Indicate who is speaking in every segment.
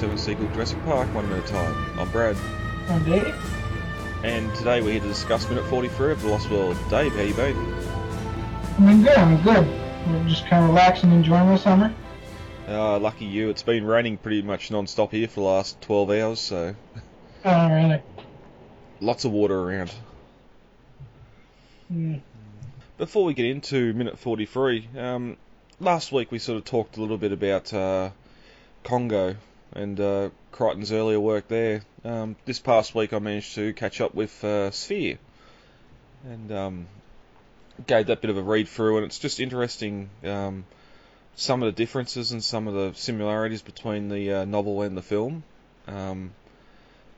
Speaker 1: 1997 sequel Jurassic Park one minute at a time. I'm Brad,
Speaker 2: I'm Dave.
Speaker 1: and today we're here to discuss minute 43 of The Lost World. Dave, how you been?
Speaker 2: I'm good. I'm good. Just kind of relaxing, and enjoying the summer.
Speaker 1: Uh, lucky you, it's been raining pretty much non-stop here for the last 12 hours, so
Speaker 2: Oh, really?
Speaker 1: lots of water around.
Speaker 2: Mm.
Speaker 1: Before we get into minute 43, um, last week we sort of talked a little bit about uh, Congo and uh, Crichton's earlier work there. Um, this past week I managed to catch up with uh, Sphere and um, gave that bit of a read through, and it's just interesting um, some of the differences and some of the similarities between the uh, novel and the film. Um,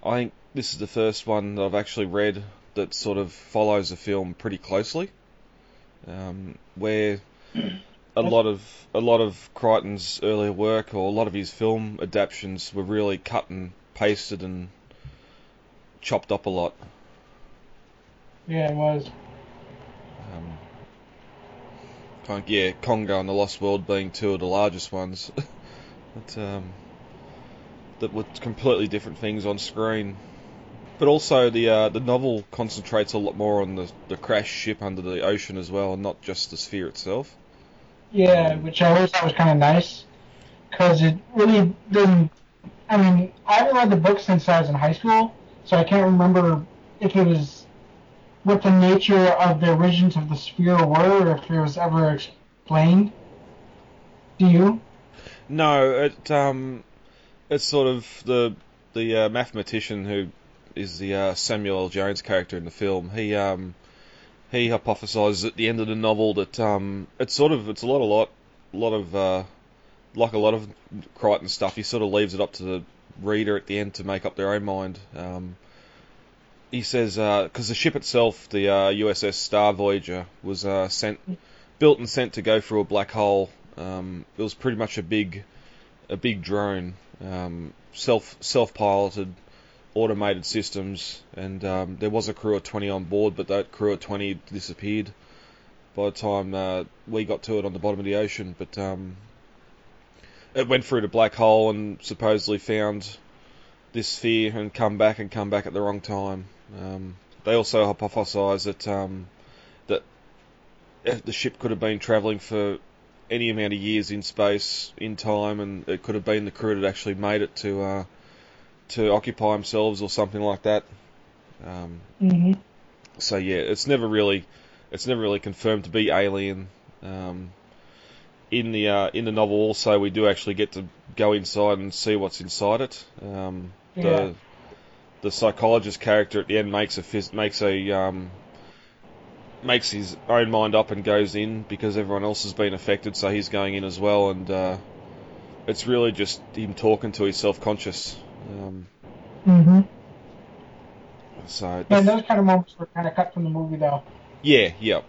Speaker 1: I think this is the first one that I've actually read that sort of follows the film pretty closely um, where a lot of a lot of Crichton's earlier work or a lot of his film adaptations were really cut and pasted and chopped up a lot.
Speaker 2: Yeah, it was.
Speaker 1: Um, yeah, Congo and the Lost World being two of the largest ones, but um, that were completely different things on screen. But also the uh, the novel concentrates a lot more on the the crash ship under the ocean as well, and not just the sphere itself.
Speaker 2: Yeah, which I always thought was kind of nice because it really didn't. I mean, I haven't read the book since I was in high school, so I can't remember if it was what the nature of the origins of the sphere were, or if it was ever explained. Do you?
Speaker 1: No, it um, it's sort of the the uh, mathematician who is the uh, Samuel L. Jones character in the film. He um, he hypothesizes at the end of the novel that um, it's sort of it's a lot a lot a lot of uh, like a lot of Crichton stuff. He sort of leaves it up to the reader at the end to make up their own mind. Um, he says because the ship itself, the uh, USS Star Voyager, was uh, sent built and sent to go through a black hole. Um, it was pretty much a big a big drone, um, self self piloted, automated systems, and um, there was a crew of twenty on board, but that crew of twenty disappeared by the time uh, we got to it on the bottom of the ocean. But um, it went through the black hole and supposedly found this sphere and come back and come back at the wrong time. Um, they also hypothesised that um, that the ship could have been travelling for any amount of years in space, in time, and it could have been the crew that actually made it to uh, to occupy themselves or something like that. Um,
Speaker 2: Mm-hmm.
Speaker 1: so yeah, it's never really it's never really confirmed to be alien. Um, in the uh, in the novel, also we do actually get to go inside and see what's inside it. Um,
Speaker 2: Yeah.
Speaker 1: The the psychologist character at the end makes a phys- makes a um, makes his own mind up and goes in because everyone else has been affected, so he's going in as well, and uh, it's really just him talking to his self conscious. Um,
Speaker 2: Mm-hmm.
Speaker 1: so
Speaker 2: Yeah, those kind of moments were kind of cut from the movie, though.
Speaker 1: yeah, Yep.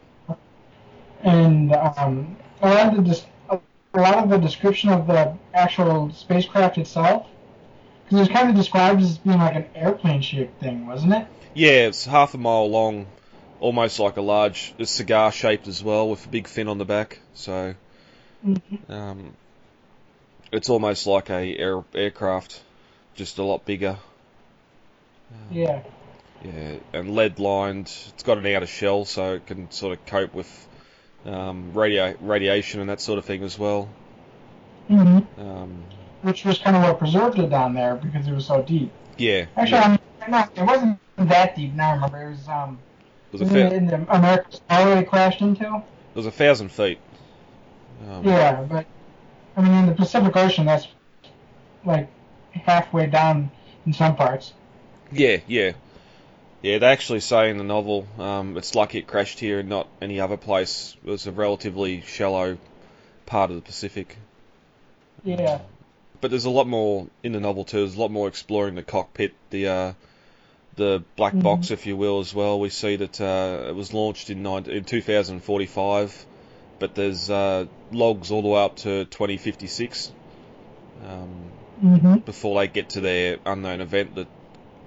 Speaker 2: and um, a lot of the dis- a lot of the description of the actual spacecraft itself, because it was kind of described as being like an airplane shaped thing, wasn't it?
Speaker 1: Yeah, it's half a mile long, almost like a large it's cigar shaped as well, with a big fin on the back. So
Speaker 2: Mm-hmm.
Speaker 1: um, it's almost like a air, aircraft, just a lot bigger. Um,
Speaker 2: Yeah.
Speaker 1: Yeah, and lead lined. It's got an outer shell, so it can sort of cope with um, radio radiation and that sort of thing as well.
Speaker 2: hmm
Speaker 1: Um,
Speaker 2: Which was kind of what preserved it down there because it was so deep.
Speaker 1: yeah,
Speaker 2: Actually,
Speaker 1: yeah.
Speaker 2: I mean, no, it wasn't that deep. Now I remember it was um
Speaker 1: it was a
Speaker 2: in,
Speaker 1: fa-
Speaker 2: the, in the American Star it crashed into.
Speaker 1: it was a thousand feet. Um,
Speaker 2: Yeah, but I mean in the Pacific Ocean that's like halfway down in some parts.
Speaker 1: Yeah, yeah. Yeah, they actually say in the novel, um, it's lucky it crashed here and not any other place. It was a relatively shallow part of the Pacific.
Speaker 2: Yeah.
Speaker 1: But there's a lot more in the novel too. There's a lot more exploring the cockpit, the uh, the black
Speaker 2: Mhm.
Speaker 1: box, if you will, as well. We see that uh, it was launched in, 9, in 2045, but there's uh, logs all the way up to 2056 um,
Speaker 2: hmm
Speaker 1: before they get to their unknown event that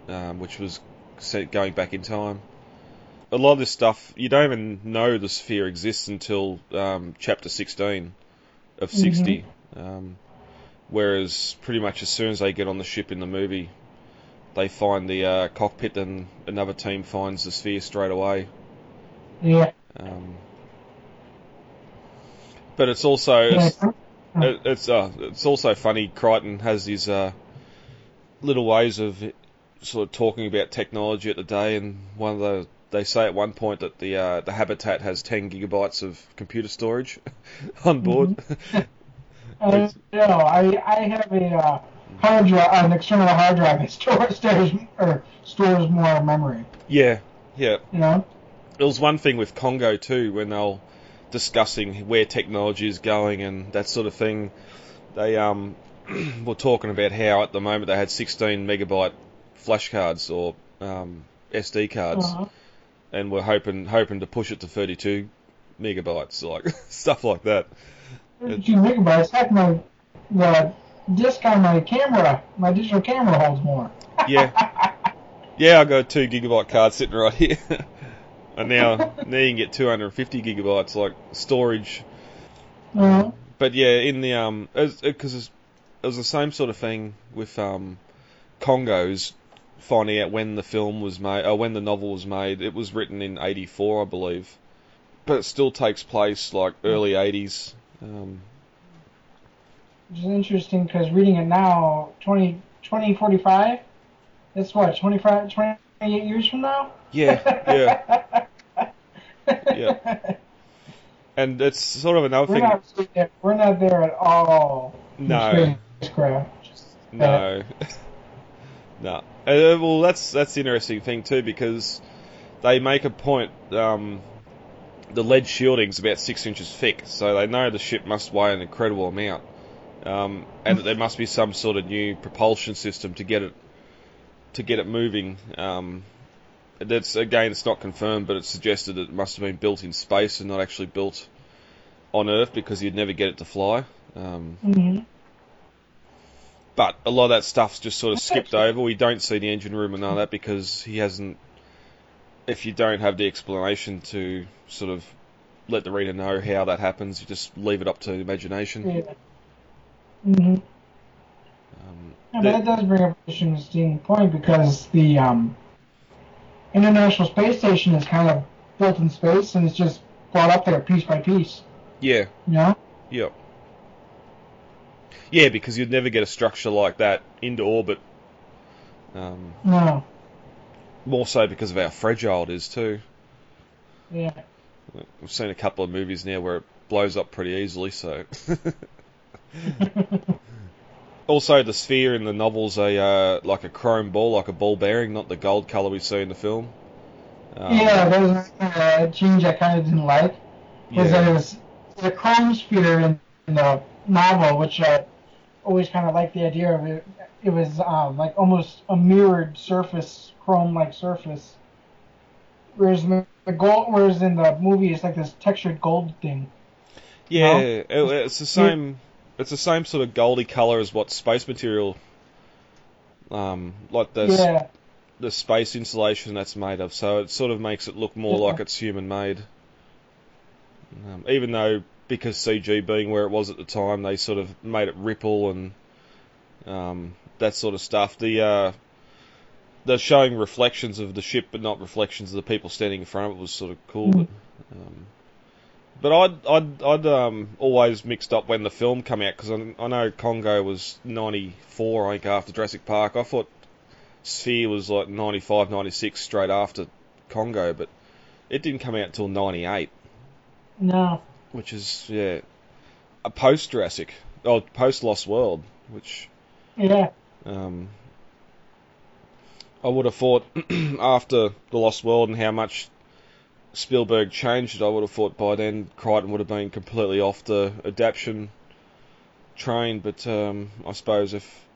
Speaker 1: um, which was set going back in time. A lot of this stuff you don't even know the sphere exists until um, chapter 16 of 60. Um, Whereas pretty much as soon as they get on the ship in the movie, they find the uh, cockpit and another team finds the sphere straight away.
Speaker 2: Yeah.
Speaker 1: Um, but it's also
Speaker 2: yeah.
Speaker 1: It's it, it's, uh, it's also funny. Crichton has his uh, little ways of sort of talking about technology at the day, and one of the they say at one point that the uh, the habitat has 10 gigabytes of computer storage on board.
Speaker 2: Uh, no, I I have a uh, hard drive, an external hard drive that stores stores or stores more memory.
Speaker 1: yeah, yeah.
Speaker 2: You know.
Speaker 1: There was one thing with Congo too when they were discussing where technology is going and that sort of thing. They um were talking about how at the moment they had 16 megabyte flash cards or um, SD cards,
Speaker 2: Uh-huh.
Speaker 1: and we're hoping hoping to push it to 32 megabytes, like stuff like that.
Speaker 2: 32 megabytes. Heck, my the disc on my camera, my digital camera holds more.
Speaker 1: Yeah, yeah. I got a two gigabyte card sitting right here, and now now you can get 250 gigabytes like storage.
Speaker 2: Uh,
Speaker 1: But yeah, in the um, because it, it was the same sort of thing with um, Congo's finding out when the film was made, or when the novel was made. It was written in '84, I believe, but it still takes place like early '80s. Um,
Speaker 2: which is interesting because reading it now, 20, 2045, that's what, 25, 28 years from now?
Speaker 1: yeah, yeah, Yeah. and it's sort of another
Speaker 2: We're
Speaker 1: thing.
Speaker 2: not, there- we're not there at all.
Speaker 1: No, no, no. Uh, well, that's that's the interesting thing too because they make a point. Um, the lead shielding's about six inches thick, so they know the ship must weigh an incredible amount, um, and that there must be some sort of new propulsion system to get it to get it moving. Um, that's again, it's not confirmed, but it's suggested that it must have been built in space and not actually built on Earth because you'd never get it to fly. Um,
Speaker 2: Mhm.
Speaker 1: but a lot of that stuff's just sort of skipped over. We don't see the engine room and all that because he hasn't. If you don't have the explanation to sort of let the reader know how that happens, you just leave it up to imagination.
Speaker 2: Yeah. hmm
Speaker 1: Um,
Speaker 2: Yeah, but that does bring up an interesting point because the um, International Space Station is kind of built in space and it's just brought up there piece by piece.
Speaker 1: yeah,
Speaker 2: You know?
Speaker 1: yeah, yeah, because you'd never get a structure like that into orbit. Um,
Speaker 2: No.
Speaker 1: more so because of how fragile it is too.
Speaker 2: Yeah.
Speaker 1: We've seen a couple of movies now where it blows up pretty easily, so. also, the sphere in the novel's a uh, like a chrome ball, like a ball bearing, not the gold color we see in the film. Um,
Speaker 2: yeah, that was a change I kind of didn't like. Was that
Speaker 1: yeah,
Speaker 2: it was the chrome sphere in, in the novel, which I always kind of liked the idea of it. It was um, like almost a mirrored surface, chrome-like surface. Whereas the, the gold, whereas in the movie, it's like this textured gold thing.
Speaker 1: yeah, it- it's the same. It's the same sort of goldy color as what space material, um, like the
Speaker 2: yeah,
Speaker 1: the space insulation that's made of. So it sort of makes it look more
Speaker 2: Yeah.
Speaker 1: like it's human made. Um, even though because CG being where it was at the time, they sort of made it ripple and um, that sort of stuff. The uh, they're showing reflections of the ship, but not reflections of the people standing in front of it was sort of cool.
Speaker 2: Mm.
Speaker 1: But, um, but I'd I'd I'd um, always mixed up when the film came out because I, I know Congo was '94, I think, after Jurassic Park. I thought Sphere was like 95, 96 straight after Congo, but it didn't come out until 98,
Speaker 2: no,
Speaker 1: which is, yeah, a post Jurassic, oh, post Lost World, which
Speaker 2: yeah,
Speaker 1: um, I would have thought after The Lost World and how much Spielberg changed it, I would have thought by then Crichton would have been completely off the adaptation train, but um, I suppose if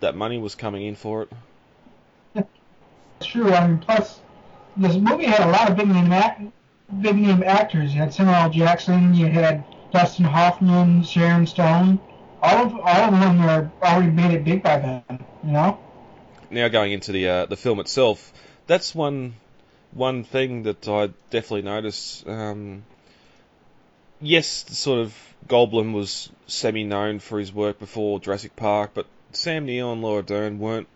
Speaker 1: that money was coming in for it.
Speaker 2: it's true. I mean, plus this movie had a lot of big name act, big name actors. You had Samuel L. Jackson, you had Dustin Hoffman, Sharon Stone. All of all of them were already made it big by then. You know?
Speaker 1: now going into the uh, the film itself, that's one one thing that I definitely noticed. Um, yes, sort of Goldblum was semi-known for his work before Jurassic Park, but Sam Neill and Laura Dern weren't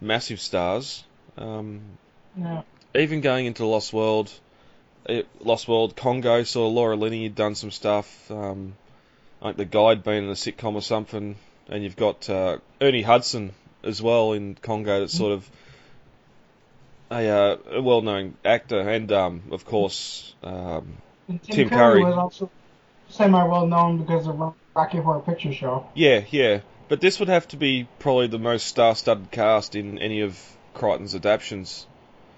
Speaker 1: massive stars. Um,
Speaker 2: Yeah.
Speaker 1: even going into Lost World, it, Lost World Congo, saw Laura Linney had done some stuff. Um, like the guide being in a sitcom or something, and you've got uh, Ernie Hudson as well in Congo. that sort of a, uh, well-known actor, and um, of course, um,
Speaker 2: Tim,
Speaker 1: Tim
Speaker 2: Curry,
Speaker 1: Curry.
Speaker 2: was also semi well known because of Rocky Horror Picture Show.
Speaker 1: yeah, yeah. But this would have to be probably the most star-studded cast in any of Crichton's adaptations.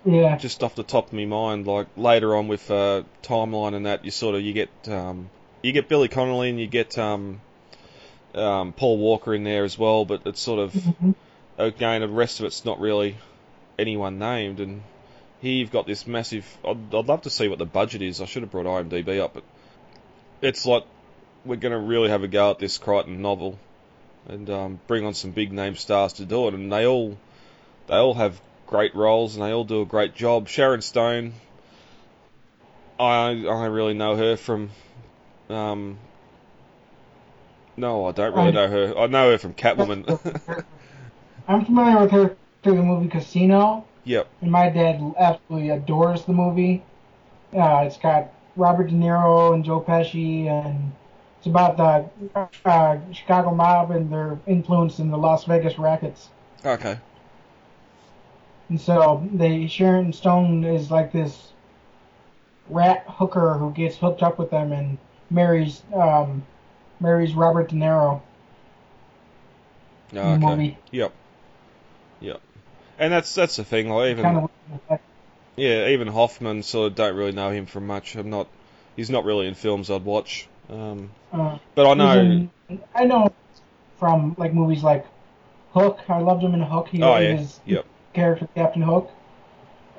Speaker 2: Yeah.
Speaker 1: just off the top of my mind, like later on with uh, timeline and that, you sort of you get um, you get Billy Connolly and you get um, um, Paul Walker in there as well, but it's sort of
Speaker 2: Mhm.
Speaker 1: again the rest of it's not really anyone named, and here you've got this massive. I'd, I'd love to see what the budget is. I should have brought IMDb up, but it's like we're going to really have a go at this Crichton novel and um, bring on some big name stars to do it, and they all they all have great roles and they all do a great job. Sharon Stone, I I really know her from. Um, no, I don't really
Speaker 2: I-
Speaker 1: know her. I know her from Catwoman.
Speaker 2: I'm familiar with her through the movie Casino,
Speaker 1: yep.
Speaker 2: and my dad absolutely adores the movie. Uh, it's got Robert De Niro and Joe Pesci, and it's about the uh, Chicago mob and their influence in the Las Vegas rackets.
Speaker 1: Okay.
Speaker 2: And so they Sharon Stone is like this rat hooker who gets hooked up with them and marries um, marries Robert De Niro
Speaker 1: Okay.
Speaker 2: movie.
Speaker 1: Yep. And that's that's the thing. Like even
Speaker 2: Kind of
Speaker 1: yeah, even Hoffman sort of don't really know him from much. I'm not. He's not really in films I'd watch. Um,
Speaker 2: uh,
Speaker 1: but I know.
Speaker 2: in- I know from like movies like Hook. I loved him in Hook. He
Speaker 1: Oh
Speaker 2: was
Speaker 1: yeah.
Speaker 2: his
Speaker 1: Yep.
Speaker 2: character Captain Hook.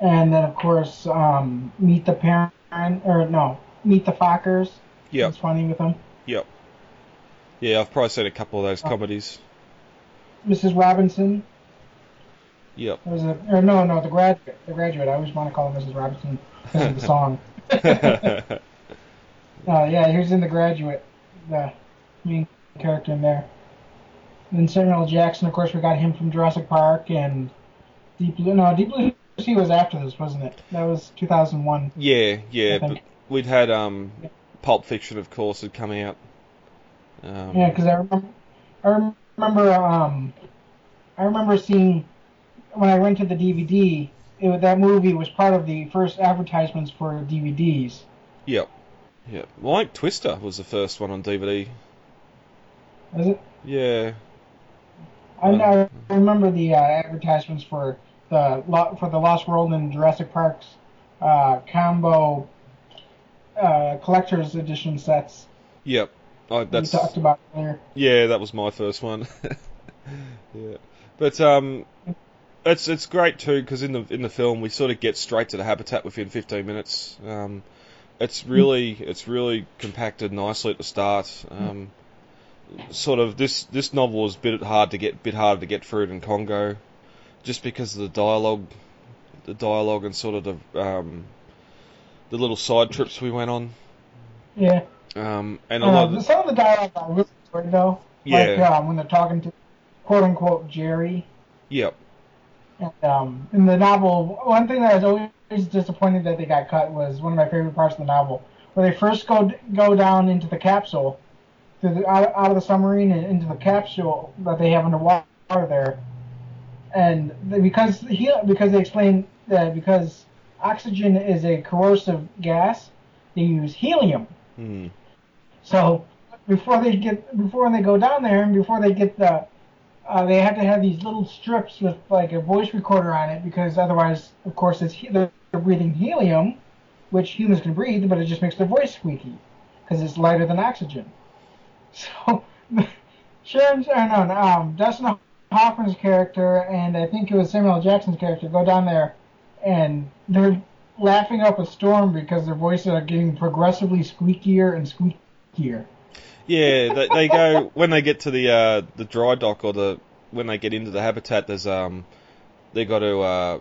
Speaker 2: And then of course um, Meet the Parent or no Meet the Fockers.
Speaker 1: Yep.
Speaker 2: It's funny with him.
Speaker 1: Yep. Yeah, I've probably seen a couple of those
Speaker 2: Oh.
Speaker 1: comedies.
Speaker 2: Mrs. Robinson.
Speaker 1: Yep.
Speaker 2: Was a, or no, no, the graduate. The graduate. I always want to call him Mrs. Robinson because of the song. Uh, yeah, he was in the graduate, the main character in there. And then Samuel L. Jackson, of course, we got him from Jurassic Park and Deep Blue. No, Deep Blue Sea was after this, wasn't it? That was 2001.
Speaker 1: yeah, yeah, but we'd had um, Pulp Fiction, of course, had come out. Um,
Speaker 2: Yeah, because I remember, I remember, um, I remember seeing when I rented the DVD. It, that movie was part of the first advertisements for DVDs.
Speaker 1: Yep. Yep. Well, like Twister was the first one on DVD.
Speaker 2: Was it?
Speaker 1: Yeah.
Speaker 2: I, know, I remember the uh, advertisements for the for the Lost World and Jurassic Park's uh, combo uh, collector's edition sets
Speaker 1: Yep. I,
Speaker 2: we
Speaker 1: that's
Speaker 2: talked about earlier.
Speaker 1: yeah, that was my first one. yeah. But um, it's it's great too because in the in the film we sort of get straight to the habitat within 15 minutes. Um, it's really it's really compacted nicely at the start. Um, sort of this this novel was a bit hard to get bit harder to get through than Congo, just because of the dialogue, the dialogue and sort of the um, the little side trips we went on.
Speaker 2: Yeah.
Speaker 1: Um, and a lot
Speaker 2: Uh,
Speaker 1: of the,
Speaker 2: some of the dialogue I really enjoyed though. Like
Speaker 1: Yeah.
Speaker 2: um, when they're talking to quote unquote Jerry.
Speaker 1: yep
Speaker 2: And, um, in the novel, one thing that I was always disappointed that they got cut was one of my favorite parts of the novel, where they first go go down into the capsule, through the, out, out of the submarine and into the capsule that they have underwater there, and they, because he because they explain that because oxygen is a corrosive gas, they use helium.
Speaker 1: Hmm.
Speaker 2: So before they get before they go down there and before they get the uh, they have to have these little strips with like a voice recorder on it because otherwise, of course, it's he- they're breathing helium, which humans can breathe, but it just makes their voice squeaky because it's lighter than oxygen. So Sharon, uh, no, no, um, Dustin Hoffman's character and I think it was Samuel Jackson's character go down there and they're laughing up a storm because their voices are getting progressively squeakier and squeakier.
Speaker 1: Yeah, they, they go when they get to the uh, the dry dock or the when they get into the habitat. There's um, they got to uh,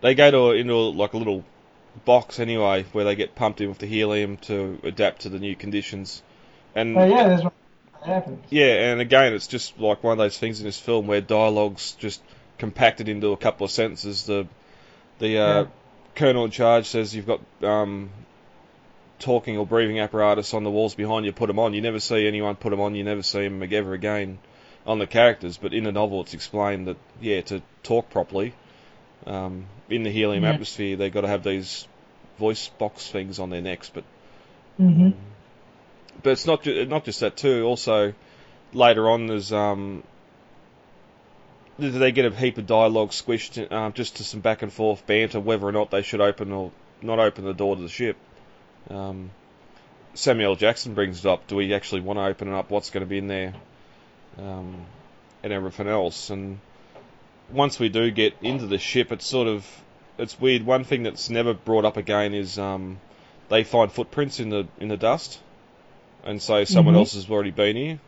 Speaker 1: they go to into like a little box anyway, where they get pumped in with the helium to adapt to the new conditions. And
Speaker 2: Oh yeah, that's what happens.
Speaker 1: yeah, and again, it's just like one of those things in this film where dialogue's just compacted into a couple of sentences. The the uh,
Speaker 2: Yeah.
Speaker 1: colonel in charge says you've got um, talking or breathing apparatus on the walls behind you. Put them on. You never see anyone put them on. You never see them ever again on the characters. But in the novel, it's explained that yeah, to talk properly um, in the helium
Speaker 2: Yeah.
Speaker 1: atmosphere, they've got to have these voice box things on their necks. But
Speaker 2: hmm
Speaker 1: but it's not ju- not just that too. Also, later on, there's um, they get a heap of dialogue squished uh, just to some back and forth banter whether or not they should open or not open the door to the ship. Um, Samuel Jackson brings it up. Do we actually want to open it up? What's going to be in there? Um, and everything else. And once we do get into the ship, it's sort of it's weird. One thing that's never brought up again is um, they find footprints in the in the dust, and so someone
Speaker 2: Mhm.
Speaker 1: else has already been here,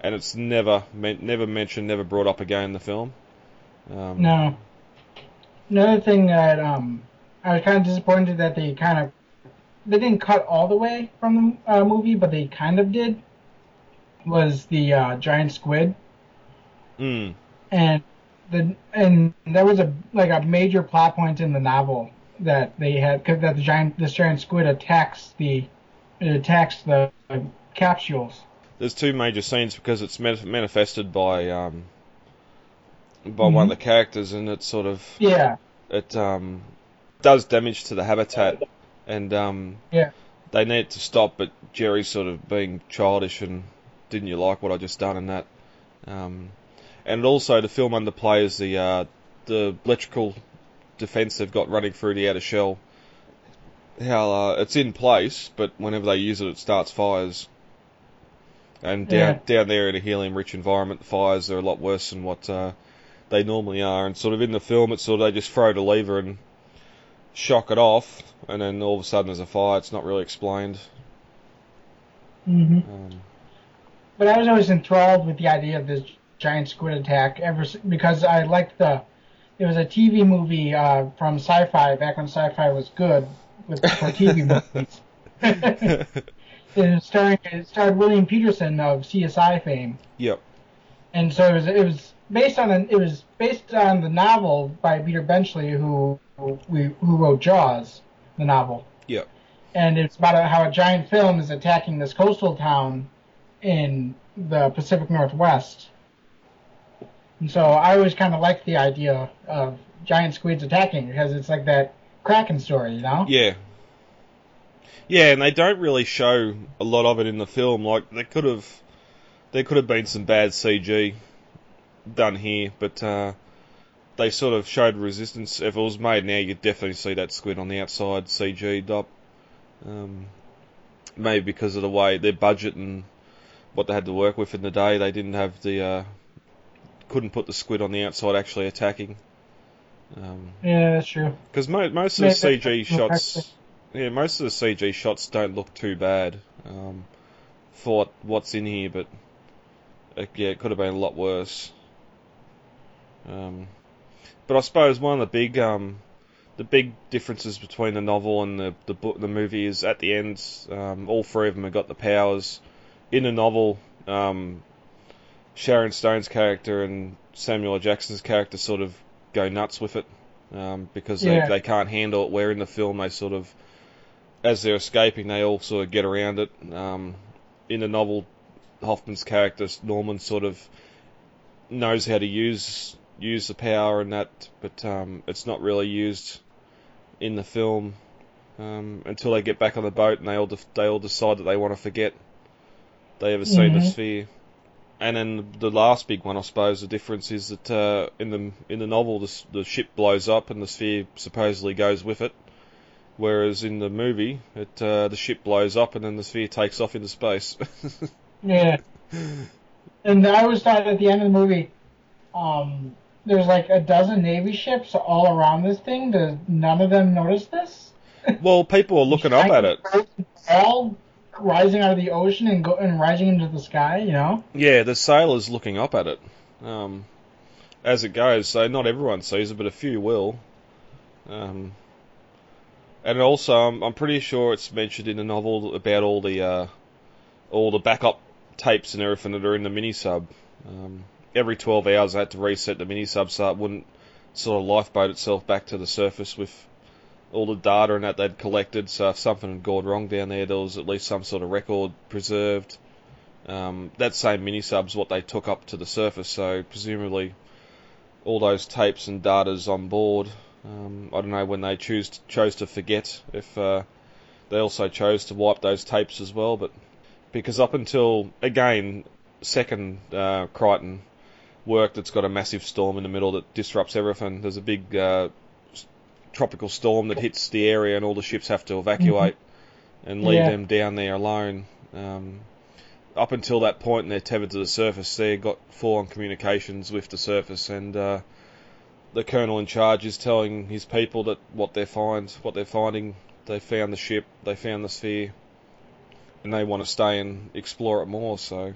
Speaker 1: and it's never never mentioned, never brought up again in the film. Um,
Speaker 2: No. Another thing that um, I was kind of disappointed that they kind of they didn't cut all the way from the uh, movie, but they kind of did. Was the uh, giant squid,
Speaker 1: Mm,
Speaker 2: and the and there was a like a major plot point in the novel that they had cause that the giant this giant squid attacks the it attacks the uh, capsules.
Speaker 1: there's two major scenes because it's manif- manifested by um, by one of the characters, and it sort of
Speaker 2: Yeah,
Speaker 1: it um, does damage to the habitat, and um,
Speaker 2: Yeah.
Speaker 1: they need to stop. But Jerry's sort of being childish and didn't you like what I just done in that? Um, and also the film underplays the uh, the electrical defense they've got running through the outer shell. How uh, it's in place, but whenever they use it, it starts fires. And down down there in a helium-rich environment, the fires are a lot worse than what uh, they normally are. And sort of in the film, it's sort of they just throw the lever and shock it off, and then all of a sudden there's a fire. It's not really explained.
Speaker 2: hmm
Speaker 1: Um,
Speaker 2: But I was always enthralled with the idea of this giant squid attack ever because I liked the. It was a TV movie uh, from Sci-Fi back when Sci-Fi was good with for TV movies. it was starring it starred William Petersen of CSI fame,
Speaker 1: yep.
Speaker 2: and so it was it was based on an, it was based on the novel by Peter Benchley who who, who wrote Jaws, the novel.
Speaker 1: Yep.
Speaker 2: And it's about a, how a giant film is attacking this coastal town in the Pacific Northwest. And so I always kind of liked the idea of giant squids attacking because it's like that Kraken story, you know?
Speaker 1: Yeah. Yeah, and they don't really show a lot of it in the film. Like they could have, there could have been some bad CG done here, but uh, they sort of showed resistance. If it was made now, you'd definitely see that squid on the outside CG'd up. Um, maybe because of the way their budget and what they had to work with in the day, they didn't have the uh, couldn't put the squid on the outside actually attacking. Um,
Speaker 2: Yeah, that's true.
Speaker 1: because mo- most of the
Speaker 2: Yeah,
Speaker 1: CG shots, yeah, most of the CG shots don't look too bad um, for what, what's in here, but uh, yeah, it could have been a lot worse. Um, but I suppose one of the big, um, the big differences between the novel and the the book, the movie is at the end, um, all three of them have got the powers. In the novel, um, Sharon Stone's character and Samuel Jackson's character sort of go nuts with it um, because
Speaker 2: Yeah.
Speaker 1: they, they can't handle it. Where in the film they sort of, as they're escaping, they all sort of get around it. Um, in the novel, Hoffman's character Norman sort of knows how to use use the power and that, but um, it's not really used in the film um, until they get back on the boat and they all they all decide that they want to forget they ever seen the sphere. And then the last big one, I suppose, the difference is that uh, in the in the novel, the, the ship blows up and the sphere supposedly goes with it, whereas in the movie, it uh, the ship blows up and then the sphere takes off into space.
Speaker 2: Yeah. And I always thought at the end of the movie, um, there's like a dozen Navy ships all around this thing. Does none of them notice this?
Speaker 1: well, people are looking up at it.
Speaker 2: All rising out of the ocean and go and rising into the sky, you know?
Speaker 1: Yeah, the sailors looking up at it um, as it goes. So not everyone sees it, but a few will. Um, And also, I'm, I'm pretty sure it's mentioned in the novel about all the uh, all the backup tapes and everything that are in the mini sub. Um, every 12 hours, I had to reset the mini sub so it wouldn't sort of lifeboat itself back to the surface with all the data and that they'd collected. So if something had gone wrong down there, there was at least some sort of record preserved. Um, that same mini sub's what they took up to the surface, so presumably all those tapes and data's on board. Um, I don't know when they choose to, chose to forget if uh, they also chose to wipe those tapes as well, but because up until again second uh, Crichton work that's got a massive storm in the middle that disrupts everything. There's a big uh, tropical storm that hits the area, and all the ships have to evacuate mm-hmm. and leave yeah. them down there alone. Um, up until that point, they're tethered to the surface. They got full on communications with the surface, and uh, the colonel in charge is telling his people that what they find, what they're finding, they found the ship, they found the sphere, and they want to stay and explore it more. So,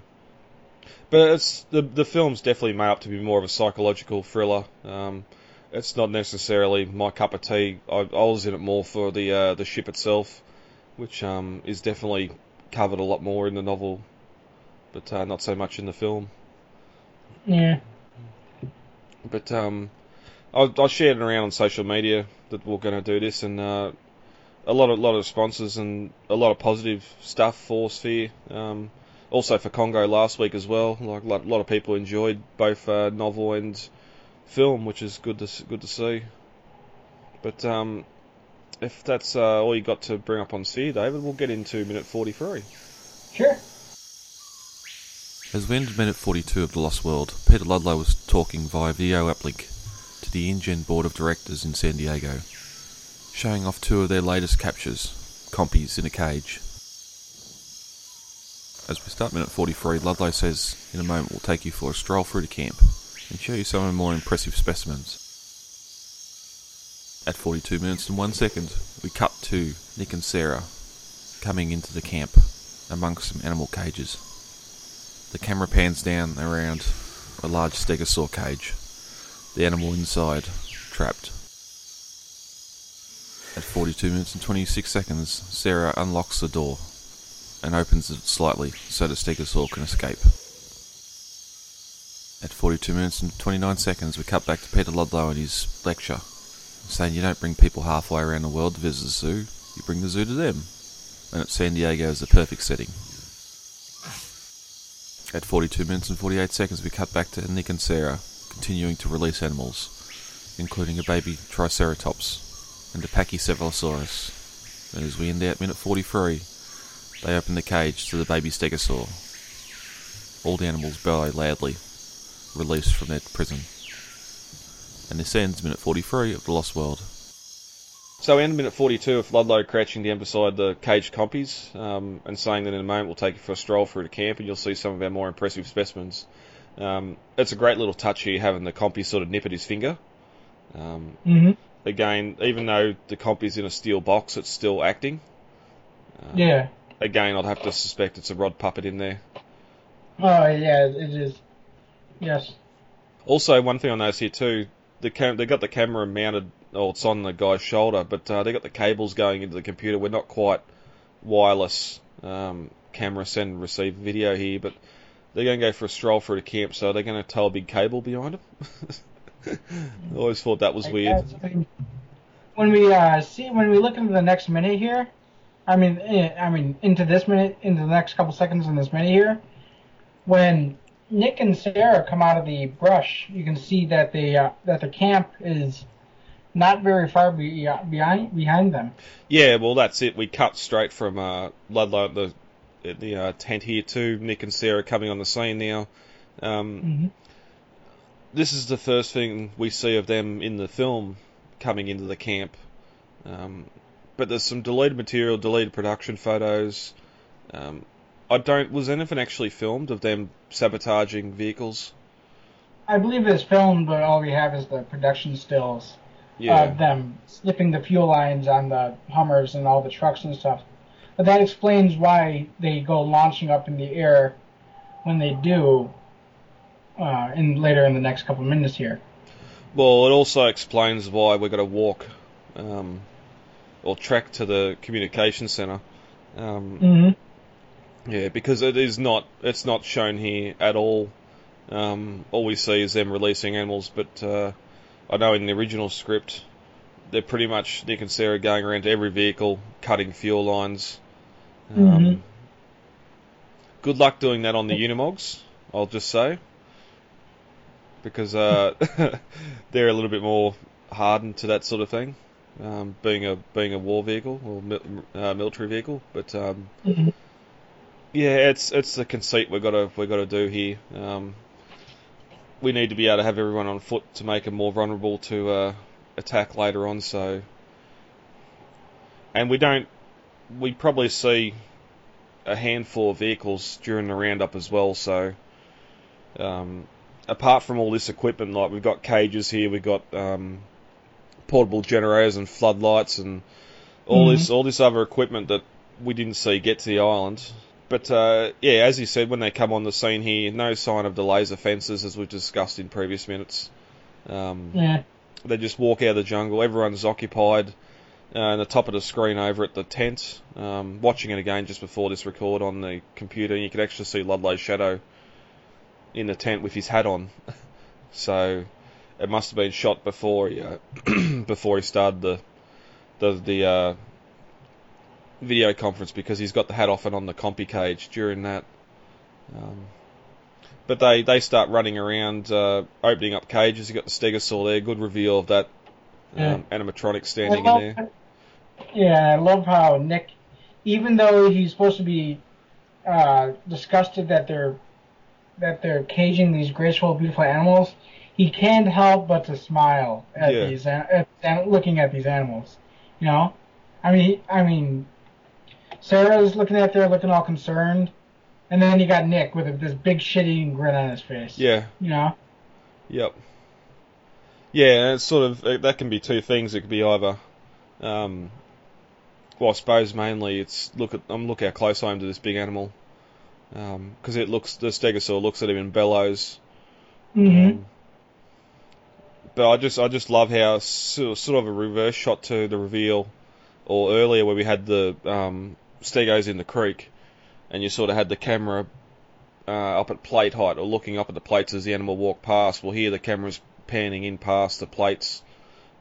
Speaker 1: but it's the the film's definitely made up to be more of a psychological thriller. Um, it's not necessarily my cup of tea. I, I was in it more for the uh, the ship itself, which um, is definitely covered a lot more in the novel, but uh, not so much in the film.
Speaker 2: Yeah.
Speaker 1: But um, I, I shared it around on social media that we're going to do this, and uh, a lot of lot of responses and a lot of positive stuff for Sphere. Um, also for Congo last week as well. Like a lot, lot of people enjoyed both uh, novel and film, which is good to good to see. But um, if that's uh, all you got to bring up on Sphere, David, we'll get into minute forty-three.
Speaker 2: Sure.
Speaker 3: As we entered minute 42 of The Lost World, Peter Ludlow was talking via video uplink to the InGen board of directors in San Diego showing off two of their latest captures, compies in a cage. As we start minute 43, Ludlow says, in a moment we'll take you for a stroll through the camp and show you some of the more impressive specimens. At 42 minutes and 1 second, we cut to Nick and Sarah coming into the camp amongst some animal cages. The camera pans down around a large stegosaur cage, the animal inside, trapped. At 42 minutes and 26 seconds, Sarah unlocks the door and opens it slightly so the Stegosaur can escape. At 42 minutes and 29 seconds, we cut back to Peter Ludlow and his lecture, saying you don't bring people halfway around the world to visit the zoo, you bring the zoo to them. And at San Diego is the perfect setting. At 42 minutes and 48 seconds, we cut back to Nick and Sarah, continuing to release animals, including a baby Triceratops and a Pachycephalosaurus. And as we end out minute 43, they open the cage to the baby stegosaur. All the animals bellow loudly, released from their prison. And this ends minute 43 of The Lost World.
Speaker 1: So we end minute 42 of Ludlow crouching down beside the caged compies um, and saying that in a moment we'll take you for a stroll through the camp and you'll see some of our more impressive specimens. Um, it's a great little touch here having the compy sort of nip at his finger. Um,
Speaker 2: mm-hmm
Speaker 1: again, even though the comp is in a steel box, it's still acting.
Speaker 2: Um, yeah.
Speaker 1: Again, I'd have to suspect it's a rod puppet in there.
Speaker 2: Oh yeah, it is. Yes.
Speaker 1: Also, one thing I noticed here too, the cam- they got the camera mounted, or it's on the guy's shoulder, but uh, they got the cables going into the computer. We're not quite wireless um, camera send and receive video here, but they're going to go for a stroll through the camp, so they're going to tow a big cable behind them. I always thought that was weird.
Speaker 2: When we uh, see, when we look into the next minute here, I mean, eh, I mean, into this minute, into the next couple seconds in this minute here, when Nick and Sarah come out of the brush, you can see that the uh, that the camp is not very far be, uh, behind behind them.
Speaker 1: Yeah, well, that's it. We cut straight from uh, Ludlow the the uh, tent here to Nick and Sarah coming on the scene now. Um,
Speaker 2: mm-hmm
Speaker 1: this is the first thing we see of them in the film coming into the camp. Um, but there's some deleted material, deleted production photos. Um, I don't. Was anything actually filmed of them sabotaging vehicles?
Speaker 2: I believe it's filmed, but all we have is the production stills yeah. of them slipping the fuel lines on the Hummers and all the trucks and stuff. But that explains why they go launching up in the air when they do, uh, in later in the next couple of minutes here.
Speaker 1: Well, it also explains why we're going to walk um, or trek to the communication center. Um,
Speaker 2: hmm
Speaker 1: yeah, because it is not it's not shown here at all. Um, all we see is them releasing animals, but uh, I know in the original script they're pretty much Nick and Sarah going around to every vehicle, cutting fuel lines. Um,
Speaker 2: Mhm.
Speaker 1: Good luck doing that on the Unimogs, I'll just say, because uh, they're a little bit more hardened to that sort of thing, um, being a being a war vehicle or mil- uh, military vehicle. But um,
Speaker 2: Mhm.
Speaker 1: yeah, it's it's the conceit we've got to we've got to do here. Um, we need to be able to have everyone on foot to make them more vulnerable to uh, attack later on. So, and we don't. We probably see a handful of vehicles during the roundup as well. So, um, apart from all this equipment, like we've got cages here, we've got um, portable generators and floodlights and all
Speaker 2: Mhm.
Speaker 1: this all this other equipment that we didn't see get to the island. But uh, yeah, as you said, when they come on the scene here, no sign of the laser fences as we've discussed in previous minutes. Um,
Speaker 2: Yeah.
Speaker 1: they just walk out of the jungle. Everyone's occupied. Uh, on the top of the screen over at the tent, um, watching it again just before this record on the computer, and you could actually see Ludlow's shadow in the tent with his hat on. so it must have been shot before he uh, before he started the the the uh, video conference because he's got the hat off and on the compy cage during that. Um, but they, they start running around, uh, opening up cages. You got the Stegosaur there. Good reveal of that um, animatronic standing
Speaker 2: I
Speaker 1: in there.
Speaker 2: Yeah, I love how Nick, even though he's supposed to be uh, disgusted that they're that they're caging these graceful, beautiful animals, he can't help but to smile at
Speaker 1: Yeah.
Speaker 2: these at, at looking at these animals. You know, I mean, I mean, Sarah's looking at there, looking all concerned, and then you got Nick with this big shit-eating grin on his face.
Speaker 1: Yeah,
Speaker 2: You know.
Speaker 1: Yep. Yeah, it's sort of uh, that can be two things. It could be either, um, well, I suppose mainly it's look at um, look how close I am to this big animal, because it looks the Stegosaur looks at him and bellows.
Speaker 2: hmm
Speaker 1: Um, but I just I just love how sort of a reverse shot to the reveal, or earlier where we had the um, Stegos in the creek, and you sort of had the camera uh, up at plate height or looking up at the plates as the animal walked past. Well, here the camera's panning in past the plates.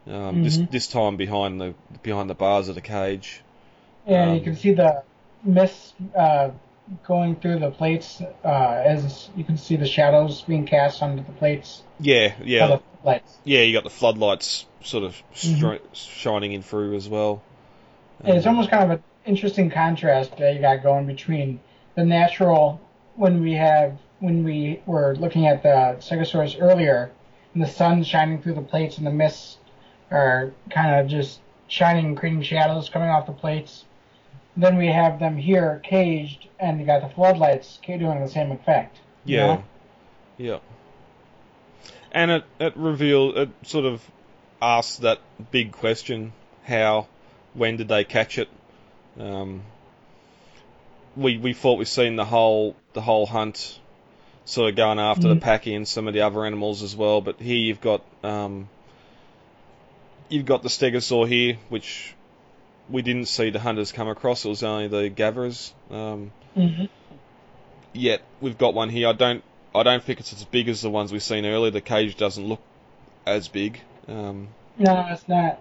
Speaker 1: Um, This
Speaker 2: Mhm.
Speaker 1: this time behind the behind the bars of the cage.
Speaker 2: Yeah, you
Speaker 1: Um,
Speaker 2: can see the mist uh, going through the plates uh, as you can see the shadows being cast onto the plates.
Speaker 1: Yeah, yeah,
Speaker 2: the lights.
Speaker 1: yeah. You got the floodlights sort of
Speaker 2: Mhm.
Speaker 1: shining in through as well.
Speaker 2: Yeah, it's
Speaker 1: Um,
Speaker 2: almost kind of an interesting contrast that you got going between the natural when we have when we were looking at the Stegosaurus earlier, and the sun shining through the plates and the mists are kind of just shining, creating shadows coming off the plates. Then we have them here caged, and you got the floodlights doing the same effect.
Speaker 1: Yeah.
Speaker 2: know?
Speaker 1: Yeah. And it, it revealed, it sort of asked that big question how, when did they catch it? Um, we, we thought we've seen the whole, the whole hunt sort of going after the
Speaker 2: Mhm.
Speaker 1: packy and some of the other animals as well, but here you've got, um, you've got the stegosaur here, which we didn't see the hunters come across, it was only the gatherers. Um,
Speaker 2: Mhm.
Speaker 1: yet we've got one here. I don't I don't think it's as big as the ones we've seen earlier. The cage doesn't look as big. Um,
Speaker 2: No, it's not.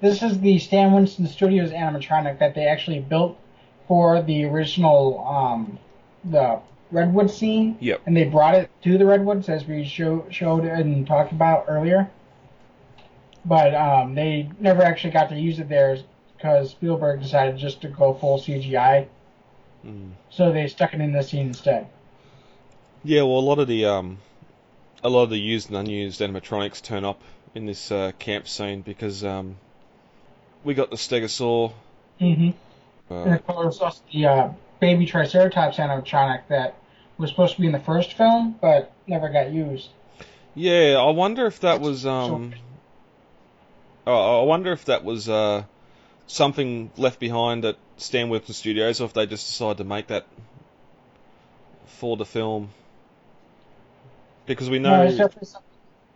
Speaker 2: This is the Stan Winston Studios animatronic that they actually built for the original, um, the Redwood scene.
Speaker 1: Yep.
Speaker 2: And they brought it to the Redwoods as we show, showed and talked about earlier. But um, they never actually got to use it there because Spielberg decided just to go full CGI.
Speaker 1: mm.
Speaker 2: So they stuck it in the scene instead.
Speaker 1: Yeah, well, a lot of the um, a lot of the used and unused animatronics turn up in this uh, camp scene because um, we got the Stegosaur.
Speaker 2: Mm-hmm. And
Speaker 1: Uh,
Speaker 2: of course, also the uh, baby Triceratops animatronic that was supposed to be in the first film, but never got used.
Speaker 1: yeah, I wonder if that was um, oh, I wonder if that was uh, something left behind at Stan Studios, or if they just decided to make that for the film. Because we
Speaker 2: No,
Speaker 1: know,
Speaker 2: there's definitely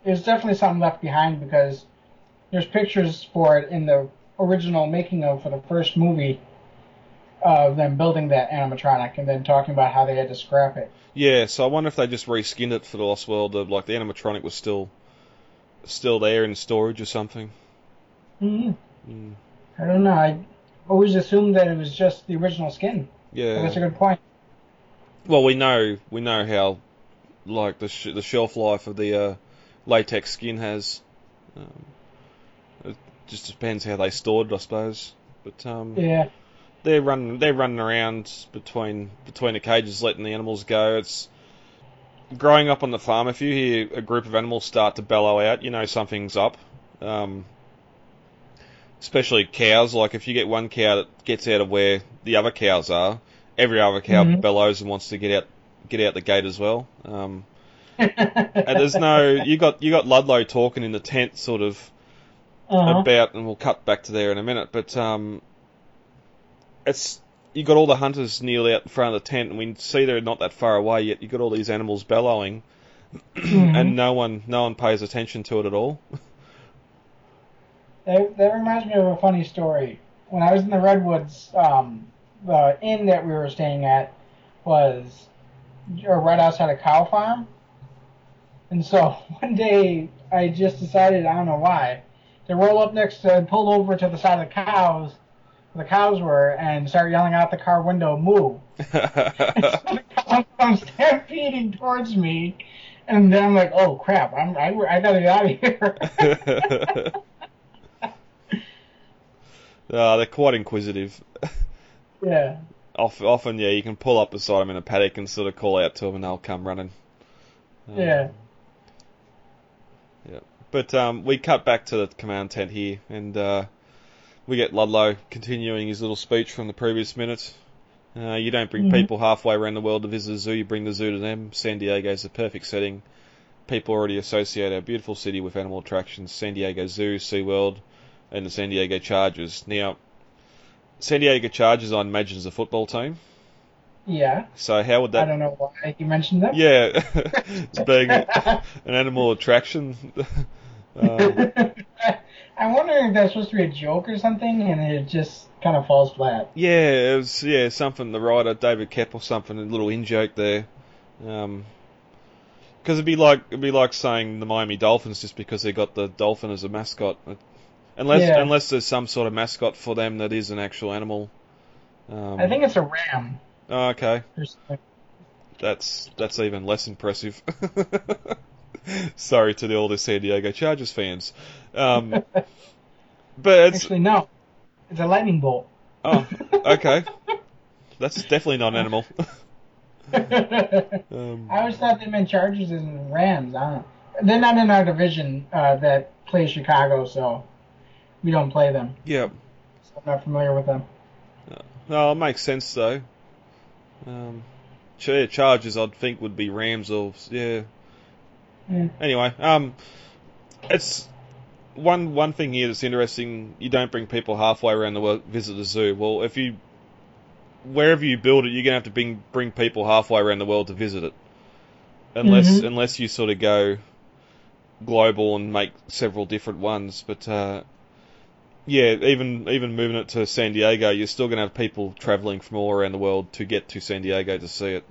Speaker 2: there's definitely something left behind because there's pictures for it in the original making of for the first movie of them building that animatronic and then talking about how they had to scrap it.
Speaker 1: Yeah, so I wonder if they just reskinned it for the Lost World. Of, like the animatronic was still still there in storage or something.
Speaker 2: hmm
Speaker 1: Mm.
Speaker 2: I don't know. I always assumed that it was just the original skin. But
Speaker 1: Yeah.
Speaker 2: that's a good point.
Speaker 1: Well, we know we know how like the sh- the shelf life of the uh, latex skin has. Um, it just depends how they stored, it, I suppose. But um,
Speaker 2: Yeah.
Speaker 1: they're running they're running around between between the cages, letting the animals go. It's growing up on the farm. If you hear a group of animals start to bellow out, you know something's up. Um, especially cows. Like if you get one cow that gets out of where the other cows are, every other cow
Speaker 2: Mhm.
Speaker 1: bellows and wants to get out get out the gate as well. Um, and there's no you got you got Ludlow talking in the tent, sort of
Speaker 2: uh-huh.
Speaker 1: about, and we'll cut back to there in a minute. But um, it's you got all the hunters nearly out in front of the tent, and we see they're not that far away yet. You got all these animals bellowing, and no one no one pays attention to it at all.
Speaker 2: That, that reminds me of a funny story. When I was in the Redwoods, um, the inn that we were staying at was right outside a cow farm. And so one day I just decided, I don't know why, to roll up next to and pull over to the side of the cows, where the cows were, and start yelling out the car window, moo. the cows come stampeding towards me. And then I'm like, oh crap, I'm, I, I gotta get out of here.
Speaker 1: uh, they're quite inquisitive.
Speaker 2: yeah.
Speaker 1: Often, yeah, you can pull up beside them in a paddock and sort of call out to them, and they'll come running. Um,
Speaker 2: Yeah.
Speaker 1: But um, we cut back to the command tent here, and uh, we get Ludlow continuing his little speech from the previous minute. Uh, you don't bring
Speaker 2: Mhm.
Speaker 1: people halfway around the world to visit a zoo, you bring the zoo to them. San Diego's the perfect setting. People already associate our beautiful city with animal attractions San Diego Zoo, SeaWorld, and the San Diego Chargers. Now, San Diego Chargers, I imagine, is a football team.
Speaker 2: Yeah.
Speaker 1: So, how would that?
Speaker 2: I don't know why you mentioned them.
Speaker 1: Yeah, it's being an animal attraction. um,
Speaker 2: I'm wondering if that's supposed to be a joke or something, and it just kind of falls flat.
Speaker 1: Yeah, it was yeah something the writer David Koepp or something a little in joke there, because it'd be like it'd be like saying the Miami Dolphins just because they got the dolphin as a mascot, unless
Speaker 2: Yeah.
Speaker 1: unless there's some sort of mascot for them that is an actual animal. Um,
Speaker 2: I think it's a ram
Speaker 1: oh, okay, that's that's even less impressive. Sorry to the, older San Diego Chargers fans, um, but it's
Speaker 2: Actually, no. It's a lightning bolt.
Speaker 1: oh okay, that's definitely not an animal. Um,
Speaker 2: I always thought they meant Chargers and Rams. I don't know. They're not in our division uh, that plays Chicago, so we don't play them.
Speaker 1: yeah.
Speaker 2: So I'm not familiar with them.
Speaker 1: No, it makes sense though. Um, ch- yeah, Chargers, I'd think would be Rams or yeah.
Speaker 2: Yeah.
Speaker 1: Anyway, um, it's one one thing here that's interesting. You don't bring people halfway around the world visit the zoo. Well, if you wherever you build it, you're gonna have to bring bring people halfway around the world to visit it, unless
Speaker 2: Mhm.
Speaker 1: unless you sort of go global and make several different ones. But uh, yeah, even even moving it to San Diego, you're still going to have people traveling from all around the world to get to San Diego to see it.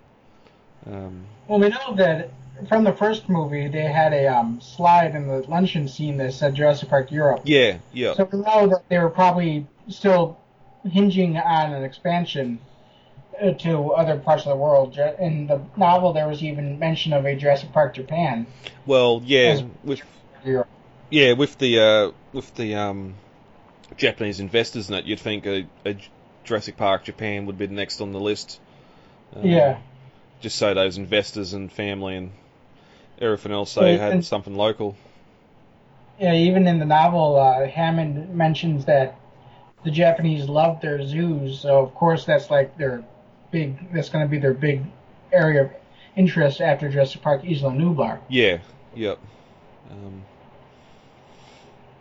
Speaker 1: Um,
Speaker 2: Well, we know that from the first movie, they had a um, slide in the luncheon scene that said Jurassic Park Europe.
Speaker 1: yeah, yeah,
Speaker 2: So we know that they were probably still hinging on an expansion uh, to other parts of the world. In the novel, there was even mention of a Jurassic Park Japan.
Speaker 1: well, yeah, with
Speaker 2: Europe.
Speaker 1: yeah with the uh, with the um, Japanese investors in it, you'd think a, a Jurassic Park Japan would be next on the list. Um,
Speaker 2: Yeah.
Speaker 1: just so those investors and family and everything else they
Speaker 2: Yeah,
Speaker 1: had
Speaker 2: and-
Speaker 1: something local.
Speaker 2: Yeah, even in the novel, uh, Hammond mentions that the Japanese love their zoos, so of course that's like their big. That's going to be their big area of interest after Jurassic Park Isla Nublar.
Speaker 1: Yeah, yep. Um,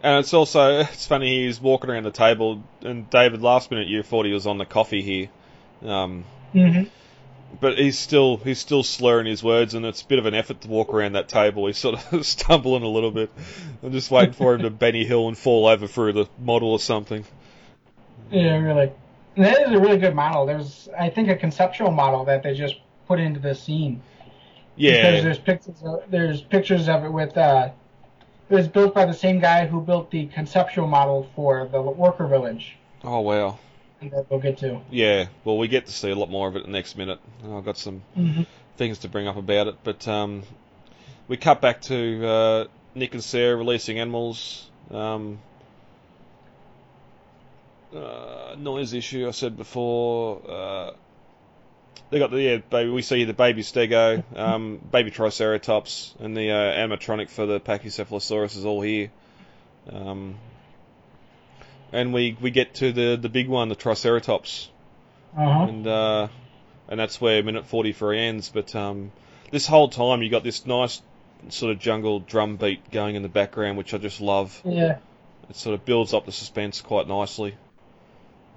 Speaker 1: and it's also it's funny he's walking around the table, and David, last minute you thought he was on the coffee here. Um,
Speaker 2: Mm-hmm.
Speaker 1: but he's still he's still slurring his words, and it's a bit of an effort to walk around that table. He's sort of stumbling a little bit. I'm just waiting for him to Benny Hill and fall over through the model or something.
Speaker 2: Yeah, really. That is a really good model. There's, I think, a conceptual model that they just put into the scene.
Speaker 1: Yeah,
Speaker 2: Because there's pictures. Of, there's pictures of it with. Uh, it was built by the same guy who built the conceptual model for the worker village.
Speaker 1: oh wow.
Speaker 2: That we'll get to.
Speaker 1: Yeah, well, we get to see a lot more of it the next minute. I've got some
Speaker 2: Mm-hmm.
Speaker 1: things to bring up about it, but um, we cut back to uh, Nick and Sarah releasing animals. Um, uh, noise issue, I said before. Uh, they got the yeah, baby. We see the baby stego, um, baby triceratops, and the uh, animatronic for the Pachycephalosaurus is all here. Um, and we, we get to the, the big one, the Triceratops,
Speaker 2: Uh huh.
Speaker 1: and uh, and that's where minute 43 ends. But um, this whole time you got this nice sort of jungle drum beat going in the background, which I just love.
Speaker 2: Yeah.
Speaker 1: It sort of builds up the suspense quite nicely.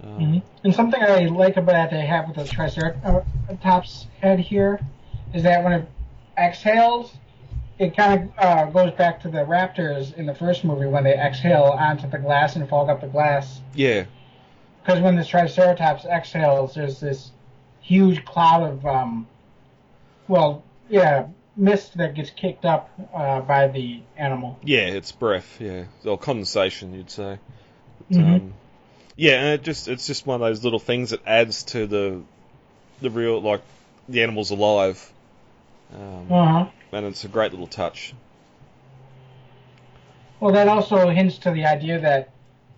Speaker 1: Um,
Speaker 2: hmm And something I like about that they have with the Triceratops head here is that when it exhales, it kind of uh, goes back to the raptors in the first movie when they exhale onto the glass and fog up the glass.
Speaker 1: Yeah,
Speaker 2: Because when the Triceratops exhales, there's this huge cloud of, um, well, yeah, mist that gets kicked up uh, by the animal.
Speaker 1: yeah, it's breath, yeah, or condensation, you'd say. But,
Speaker 2: Mhm.
Speaker 1: um, yeah, and it just it's just one of those little things that adds to the the real like the animal's alive. Um,
Speaker 2: Uh huh.
Speaker 1: and it's a great little touch.
Speaker 2: Well, that also hints to the idea that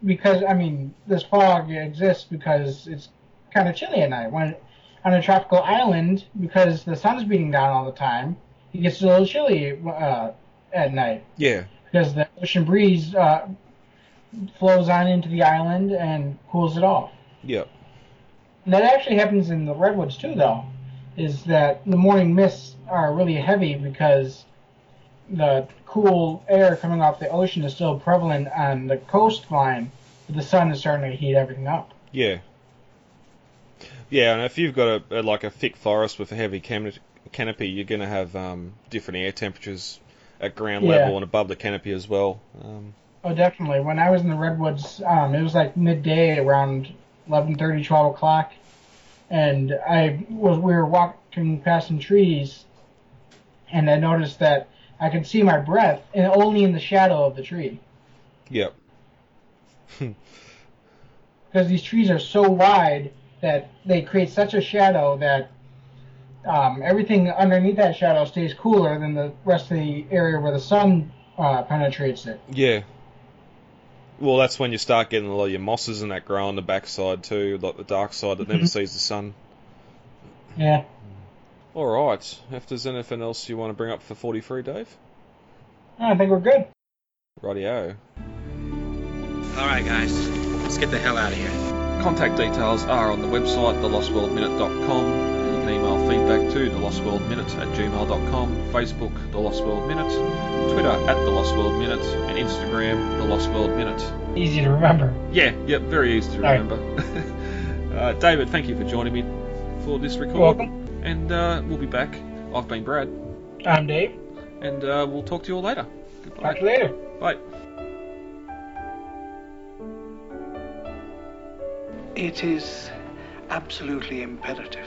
Speaker 2: because I mean this fog exists because it's kind of chilly at night. When on a tropical island, because the sun's beating down all the time, it gets a little chilly uh, at night
Speaker 1: Yeah,
Speaker 2: because the ocean breeze uh, flows on into the island and cools it off.
Speaker 1: yep,
Speaker 2: And that actually happens in the redwoods too, though. Is that the morning mists are really heavy because the cool air coming off the ocean is still prevalent on the coastline, but the sun is starting to heat everything up.
Speaker 1: yeah, yeah. And if you've got a, a like a thick forest with a heavy cam- canopy, you're going to have um, different air temperatures at ground
Speaker 2: Yeah.
Speaker 1: level and above the canopy as well. Um,
Speaker 2: Oh, definitely. When I was in the redwoods, um, it was like midday, around 11:30, 12 o'clock, and I was we were walking past some trees, and I noticed that I could see my breath, and only in the shadow of the tree.
Speaker 1: yep,
Speaker 2: because these trees are so wide that they create such a shadow that um, everything underneath that shadow stays cooler than the rest of the area where the sun uh, penetrates it.
Speaker 1: yeah. Well, that's when you start getting a lot of your mosses and that grow on the backside too, like the dark side that never
Speaker 2: Mhm.
Speaker 1: sees the sun.
Speaker 2: Yeah.
Speaker 1: All right. If there's anything else you want to bring up for 43, Dave?
Speaker 2: I think we're good.
Speaker 1: Rightio.
Speaker 4: All right, guys, let's get the hell out of here.
Speaker 3: Contact details are on the website, thelostworldminute.com. You can email feedback to thelostworldminute at gmail.com, Facebook, The Lost World Minute, Twitter at The Lost World Minute, and Instagram, The Lost World Minute.
Speaker 2: Easy to remember.
Speaker 3: Yeah, yep, very easy to
Speaker 2: All right.
Speaker 3: remember. uh, David, thank you for joining me for this record.
Speaker 2: welcome.
Speaker 3: And uh, we'll be back. I've been Brad,
Speaker 2: I'm Dave.
Speaker 3: and uh, we'll talk to you all later. Goodbye.
Speaker 2: Talk to you later.
Speaker 3: Bye.
Speaker 5: It is absolutely imperative